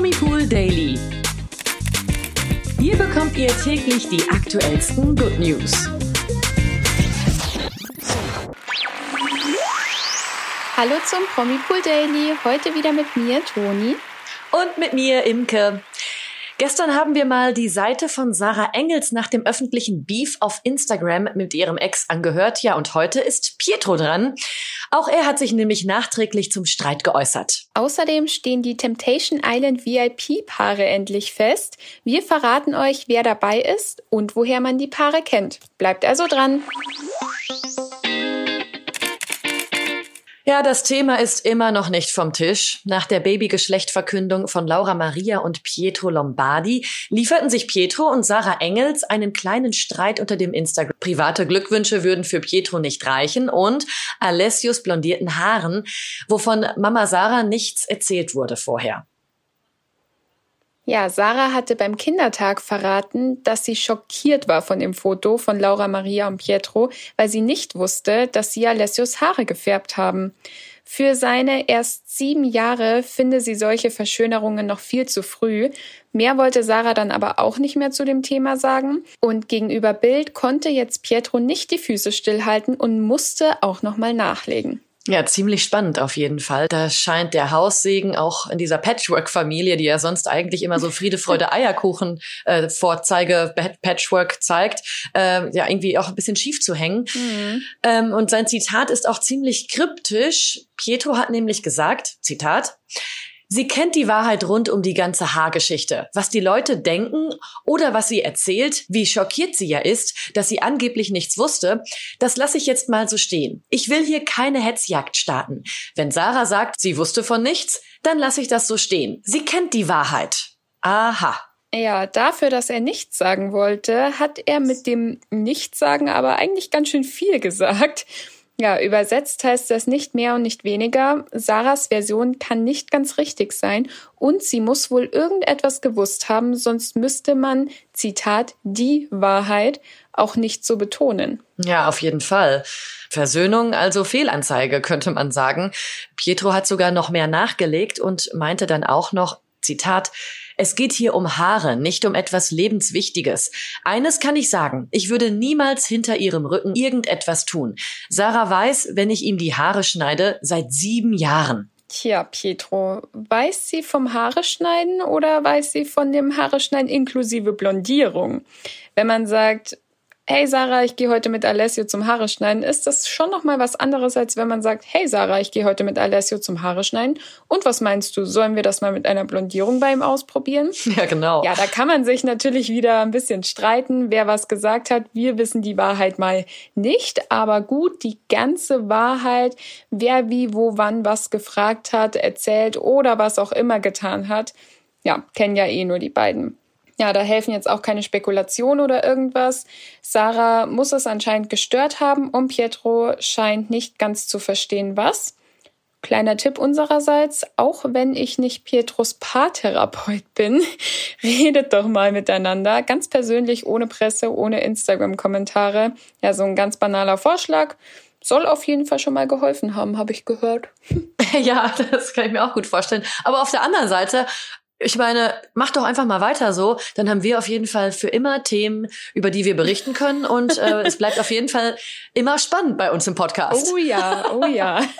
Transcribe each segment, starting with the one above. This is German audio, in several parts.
Promipool Daily. Hier bekommt ihr täglich die aktuellsten Good News. Hallo zum Promipool Daily. Heute wieder mit mir, Toni. Und mit mir, Imke. Gestern haben wir mal die Seite von Sarah Engels nach dem öffentlichen Beef auf Instagram mit ihrem Ex angehört. Ja, und heute ist Pietro dran. Auch er hat sich nämlich nachträglich zum Streit geäußert. Außerdem stehen die Temptation Island VIP-Paare endlich fest. Wir verraten euch, wer dabei ist und woher man die Paare kennt. Bleibt also dran. Ja, das Thema ist immer noch nicht vom Tisch. Nach der Babygeschlechtverkündung von Laura Maria und Pietro Lombardi lieferten sich Pietro und Sarah Engels einen kleinen Streit unter dem Instagram. Private Glückwünsche würden für Pietro nicht reichen und Alessios blondierten Haaren, wovon Mama Sarah nichts erzählt wurde vorher. Ja, Sarah hatte beim Kindertag verraten, dass sie schockiert war von dem Foto von Laura Maria und Pietro, weil sie nicht wusste, dass sie Alessios Haare gefärbt haben. Für seine erst sieben Jahre finde sie solche Verschönerungen noch viel zu früh. Mehr wollte Sarah dann aber auch nicht mehr zu dem Thema sagen. Und gegenüber Bild konnte jetzt Pietro nicht die Füße stillhalten und musste auch nochmal nachlegen. Ja, ziemlich spannend auf jeden Fall. Da scheint der Haussegen auch in dieser Patchwork-Familie, die ja sonst eigentlich immer so Friede, Freude, Eierkuchen äh, Vorzeige Patchwork zeigt, äh, ja irgendwie auch ein bisschen schief zu hängen. Mhm. Ähm, und sein Zitat ist auch ziemlich kryptisch. Pietro hat nämlich gesagt, Zitat, Sie kennt die Wahrheit rund um die ganze Haargeschichte. Was die Leute denken oder was sie erzählt, wie schockiert sie ja ist, dass sie angeblich nichts wusste, das lasse ich jetzt mal so stehen. Ich will hier keine Hetzjagd starten. Wenn Sarah sagt, sie wusste von nichts, dann lasse ich das so stehen. Sie kennt die Wahrheit. Aha. Ja, dafür, dass er nichts sagen wollte, hat er mit dem Nichtsagen aber eigentlich ganz schön viel gesagt. Ja, übersetzt heißt das nicht mehr und nicht weniger. Sarahs Version kann nicht ganz richtig sein und sie muss wohl irgendetwas gewusst haben, sonst müsste man, Zitat, die Wahrheit auch nicht so betonen. Ja, auf jeden Fall. Versöhnung, also Fehlanzeige, könnte man sagen. Pietro hat sogar noch mehr nachgelegt und meinte dann auch noch, Zitat, es geht hier um Haare, nicht um etwas Lebenswichtiges. Eines kann ich sagen, ich würde niemals hinter ihrem Rücken irgendetwas tun. Sarah weiß, wenn ich ihm die Haare schneide, seit sieben Jahren. Tja, Pietro, weiß sie vom Haare schneiden oder weiß sie von dem Haare schneiden inklusive Blondierung? Wenn man sagt, hey Sarah, ich gehe heute mit Alessio zum Haare schneiden, ist das schon noch mal was anderes, als wenn man sagt, hey Sarah, ich gehe heute mit Alessio zum Haare schneiden. Und was meinst du, sollen wir das mal mit einer Blondierung bei ihm ausprobieren? Ja, genau. Ja, da kann man sich natürlich wieder ein bisschen streiten, wer was gesagt hat. Wir wissen die Wahrheit mal nicht, aber gut, die ganze Wahrheit, wer wie, wo, wann was gefragt hat, erzählt oder was auch immer getan hat, ja, kennen ja eh nur die beiden. Ja, da helfen jetzt auch keine Spekulationen oder irgendwas. Sarah muss es anscheinend gestört haben und Pietro scheint nicht ganz zu verstehen, was. Kleiner Tipp unsererseits, auch wenn ich nicht Pietros Paartherapeut bin, redet doch mal miteinander, ganz persönlich, ohne Presse, ohne Instagram-Kommentare. Ja, so ein ganz banaler Vorschlag. Soll auf jeden Fall schon mal geholfen haben, habe ich gehört. Ja, das kann ich mir auch gut vorstellen. Aber auf der anderen Seite ich meine, mach doch einfach mal weiter so. Dann haben wir auf jeden Fall für immer Themen, über die wir berichten können. Und äh, es bleibt auf jeden Fall immer spannend bei uns im Podcast. Oh ja, oh ja.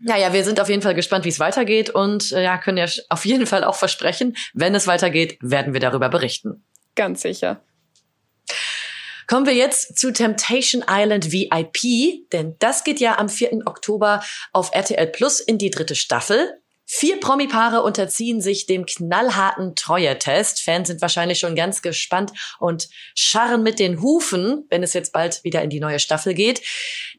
Naja, wir sind auf jeden Fall gespannt, wie es weitergeht und äh, ja, können ja auf jeden Fall auch versprechen, wenn es weitergeht, werden wir darüber berichten. Ganz sicher. Kommen wir jetzt zu Temptation Island VIP, denn das geht ja am 4. Oktober auf RTL Plus in die dritte Staffel. Vier Promi-Paare unterziehen sich dem knallharten Treue-Test. Fans sind wahrscheinlich schon ganz gespannt und scharren mit den Hufen, wenn es jetzt bald wieder in die neue Staffel geht.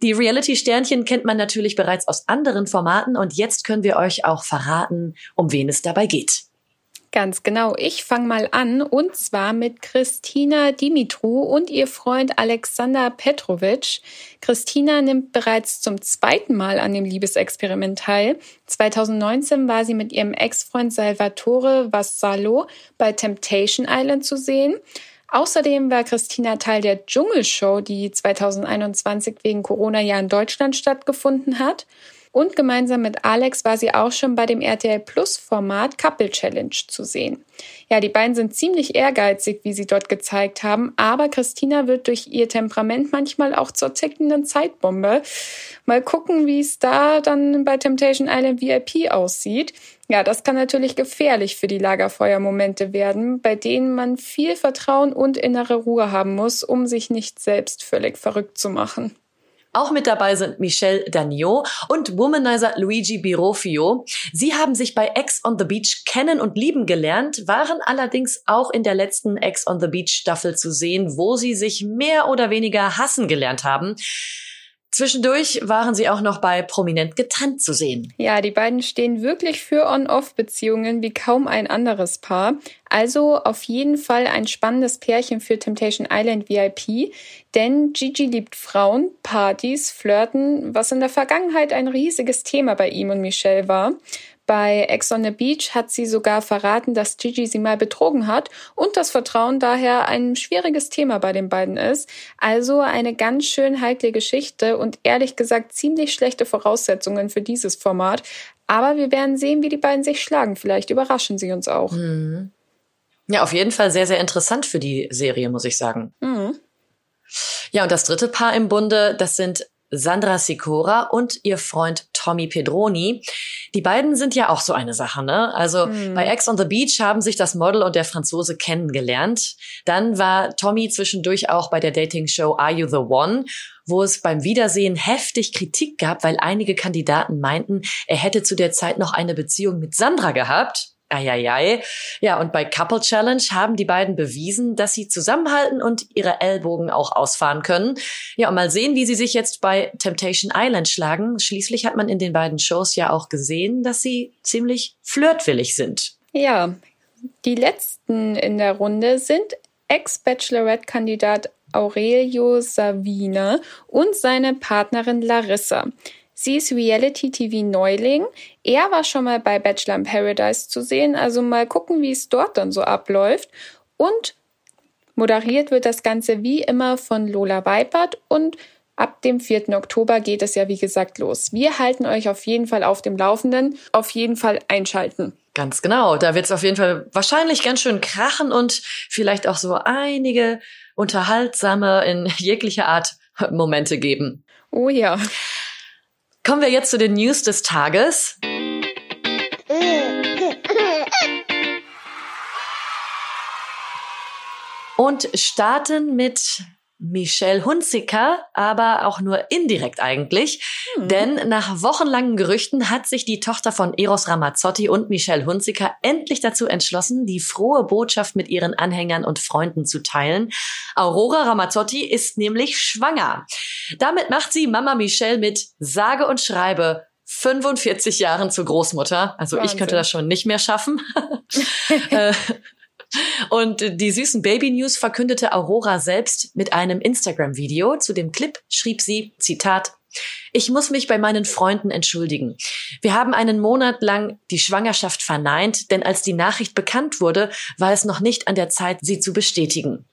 Die Reality-Sternchen kennt man natürlich bereits aus anderen Formaten und jetzt können wir euch auch verraten, um wen es dabei geht. Ganz genau. Ich fange mal an und zwar mit Christina Dimitru und ihr Freund Alexander Petrovic. Christina nimmt bereits zum zweiten Mal an dem Liebesexperiment teil. 2019 war sie mit ihrem Ex-Freund Salvatore Vassalo bei Temptation Island zu sehen. Außerdem war Christina Teil der Dschungelshow, die 2021 wegen Corona ja in Deutschland stattgefunden hat. Und gemeinsam mit Alex war sie auch schon bei dem RTL Plus Format Couple Challenge zu sehen. Ja, die beiden sind ziemlich ehrgeizig, wie sie dort gezeigt haben, aber Christina wird durch ihr Temperament manchmal auch zur tickenden Zeitbombe. Mal gucken, wie es da dann bei Temptation Island VIP aussieht. Ja, das kann natürlich gefährlich für die Lagerfeuermomente werden, bei denen man viel Vertrauen und innere Ruhe haben muss, um sich nicht selbst völlig verrückt zu machen. Auch mit dabei sind Michelle Dagnot und Womanizer Luigi Birofio. Sie haben sich bei Ex on the Beach kennen und lieben gelernt, waren allerdings auch in der letzten Ex on the Beach Staffel zu sehen, wo sie sich mehr oder weniger hassen gelernt haben. Zwischendurch waren sie auch noch bei Prominent getrennt zu sehen. Ja, die beiden stehen wirklich für On-Off-Beziehungen wie kaum ein anderes Paar. Also auf jeden Fall ein spannendes Pärchen für Temptation Island VIP, denn Gigi liebt Frauen, Partys, Flirten, was in der Vergangenheit ein riesiges Thema bei ihm und Michelle war. Bei Ex on the Beach hat sie sogar verraten, dass Gigi sie mal betrogen hat und das Vertrauen daher ein schwieriges Thema bei den beiden ist. Also eine ganz schön heikle Geschichte und ehrlich gesagt ziemlich schlechte Voraussetzungen für dieses Format. Aber wir werden sehen, wie die beiden sich schlagen. Vielleicht überraschen sie uns auch. Mhm. Ja, auf jeden Fall sehr, sehr interessant für die Serie, muss ich sagen. Mhm. Ja, und das dritte Paar im Bunde, das sind Sandra Sicora und ihr Freund Tommy Pedroni. Die beiden sind ja auch so eine Sache, ne? Also mhm. bei Ex on the Beach haben sich das Model und der Franzose kennengelernt. Dann war Tommy zwischendurch auch bei der Dating-Show Are You the One? wo es beim Wiedersehen heftig Kritik gab, weil einige Kandidaten meinten, er hätte zu der Zeit noch eine Beziehung mit Sandra gehabt. Eieiei. Ja, und bei Couple Challenge haben die beiden bewiesen, dass sie zusammenhalten und ihre Ellbogen auch ausfahren können. Ja, und mal sehen, wie sie sich jetzt bei Temptation Island schlagen. Schließlich hat man in den beiden Shows ja auch gesehen, dass sie ziemlich flirtwillig sind. Ja, die letzten in der Runde sind Ex-Bachelorette-Kandidat Aurelio Savina und seine Partnerin Larissa. Sie ist Reality-TV-Neuling. Er war schon mal bei Bachelor in Paradise zu sehen, also mal gucken, wie es dort dann so abläuft. Und moderiert wird das Ganze wie immer von Lola Weipert und ab dem 4. Oktober geht es ja wie gesagt los. Wir halten euch auf jeden Fall auf dem Laufenden. Auf jeden Fall einschalten. Ganz genau. Da wird es auf jeden Fall wahrscheinlich ganz schön krachen und vielleicht auch so einige unterhaltsame in jeglicher Art Momente geben. Oh ja. Kommen wir jetzt zu den News des Tages. Und starten mit Michelle Hunziker, aber auch nur indirekt eigentlich. Hm. Denn nach wochenlangen Gerüchten hat sich die Tochter von Eros Ramazzotti und Michelle Hunziker endlich dazu entschlossen, die frohe Botschaft mit ihren Anhängern und Freunden zu teilen. Aurora Ramazzotti ist nämlich schwanger. Damit macht sie Mama Michelle mit sage und schreibe 45 Jahren zur Großmutter. Also Wahnsinn. ich könnte das schon nicht mehr schaffen. Und die süßen Baby News verkündete Aurora selbst mit einem Instagram-Video. Zu dem Clip schrieb sie, Zitat, ich muss mich bei meinen Freunden entschuldigen. Wir haben einen Monat lang die Schwangerschaft verneint, denn als die Nachricht bekannt wurde, war es noch nicht an der Zeit, sie zu bestätigen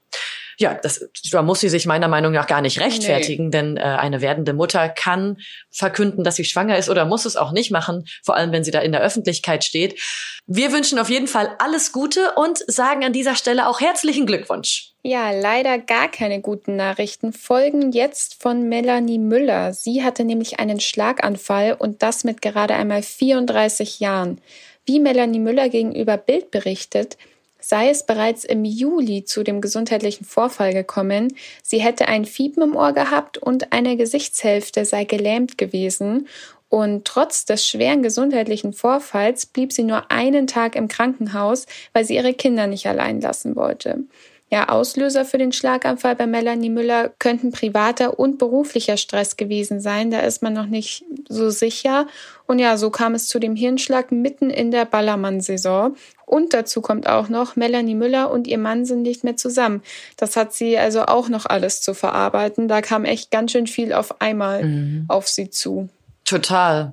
ja, das, da muss sie sich meiner Meinung nach gar nicht rechtfertigen, nee. denn äh, eine werdende Mutter kann verkünden, dass sie schwanger ist oder muss es auch nicht machen, vor allem wenn sie da in der Öffentlichkeit steht. Wir wünschen auf jeden Fall alles Gute und sagen an dieser Stelle auch herzlichen Glückwunsch. Ja, leider gar keine guten Nachrichten folgen jetzt von Melanie Müller. Sie hatte nämlich einen Schlaganfall und das mit gerade einmal 34 Jahren. Wie Melanie Müller gegenüber Bild berichtet, sei es bereits im Juli zu dem gesundheitlichen Vorfall gekommen, sie hätte ein Fiepen im Ohr gehabt und eine Gesichtshälfte sei gelähmt gewesen und trotz des schweren gesundheitlichen Vorfalls blieb sie nur einen Tag im Krankenhaus, weil sie ihre Kinder nicht allein lassen wollte. Ja, Auslöser für den Schlaganfall bei Melanie Müller könnten privater und beruflicher Stress gewesen sein. Da ist man noch nicht so sicher. Und ja, so kam es zu dem Hirnschlag mitten in der Ballermann-Saison. Und dazu kommt auch noch, Melanie Müller und ihr Mann sind nicht mehr zusammen. Das hat sie also auch noch alles zu verarbeiten. Da kam echt ganz schön viel auf einmal mhm. auf sie zu. Total.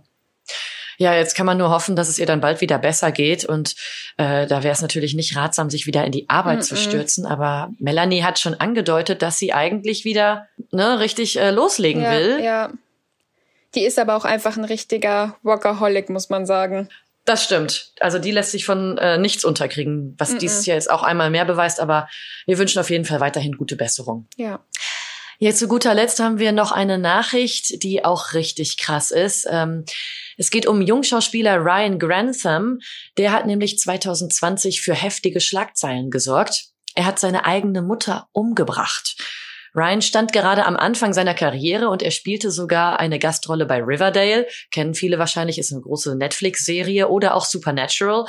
Ja, jetzt kann man nur hoffen, dass es ihr dann bald wieder besser geht. Und äh, da wäre es natürlich nicht ratsam, sich wieder in die Arbeit mm -mm. zu stürzen. Aber Melanie hat schon angedeutet, dass sie eigentlich wieder ne, richtig äh, loslegen ja, will. Ja. Die ist aber auch einfach ein richtiger Workaholic, muss man sagen. Das stimmt. Also die lässt sich von äh, nichts unterkriegen, was mm -mm. dieses Jahr jetzt auch einmal mehr beweist. Aber wir wünschen auf jeden Fall weiterhin gute Besserung. Ja. Jetzt zu guter Letzt haben wir noch eine Nachricht, die auch richtig krass ist. Ähm, es geht um Jungschauspieler Ryan Grantham. Der hat nämlich 2020 für heftige Schlagzeilen gesorgt. Er hat seine eigene Mutter umgebracht. Ryan stand gerade am Anfang seiner Karriere und er spielte sogar eine Gastrolle bei Riverdale. Kennen viele wahrscheinlich, ist eine große Netflix-Serie oder auch Supernatural.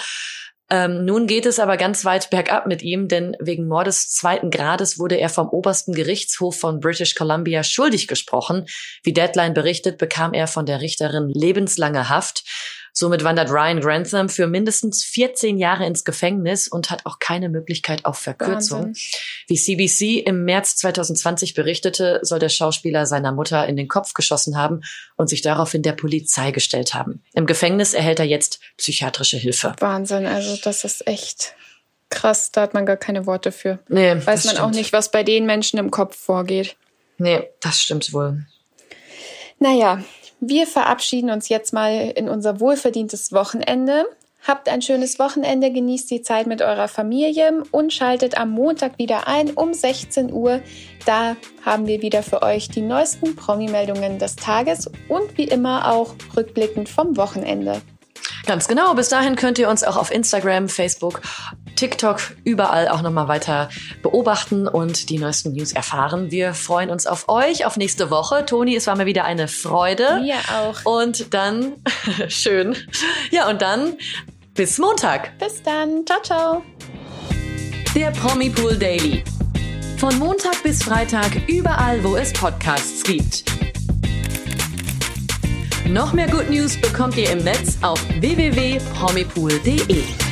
Ähm, nun geht es aber ganz weit bergab mit ihm, denn wegen Mordes zweiten Grades wurde er vom obersten Gerichtshof von British Columbia schuldig gesprochen. Wie Deadline berichtet, bekam er von der Richterin lebenslange Haft. Somit wandert Ryan Grantham für mindestens 14 Jahre ins Gefängnis und hat auch keine Möglichkeit auf Verkürzung. Wahnsinn. Wie CBC im März 2020 berichtete, soll der Schauspieler seiner Mutter in den Kopf geschossen haben und sich daraufhin der Polizei gestellt haben. Im Gefängnis erhält er jetzt psychiatrische Hilfe. Wahnsinn, also das ist echt krass, da hat man gar keine Worte für. Nee, Weiß man stimmt. auch nicht, was bei den Menschen im Kopf vorgeht. Nee, das stimmt wohl. Naja, wir verabschieden uns jetzt mal in unser wohlverdientes Wochenende. Habt ein schönes Wochenende, genießt die Zeit mit eurer Familie und schaltet am Montag wieder ein um 16 Uhr. Da haben wir wieder für euch die neuesten Promi-Meldungen des Tages und wie immer auch rückblickend vom Wochenende. Ganz genau. Bis dahin könnt ihr uns auch auf Instagram, Facebook, TikTok, überall auch nochmal weiter beobachten und die neuesten News erfahren. Wir freuen uns auf euch, auf nächste Woche. Toni, es war mir wieder eine Freude. Mir auch. Und dann, schön. Ja, und dann bis Montag. Bis dann. Ciao, ciao. Der Promi Pool Daily. Von Montag bis Freitag überall, wo es Podcasts gibt. Noch mehr Good News bekommt ihr im Netz auf www.promipool.de.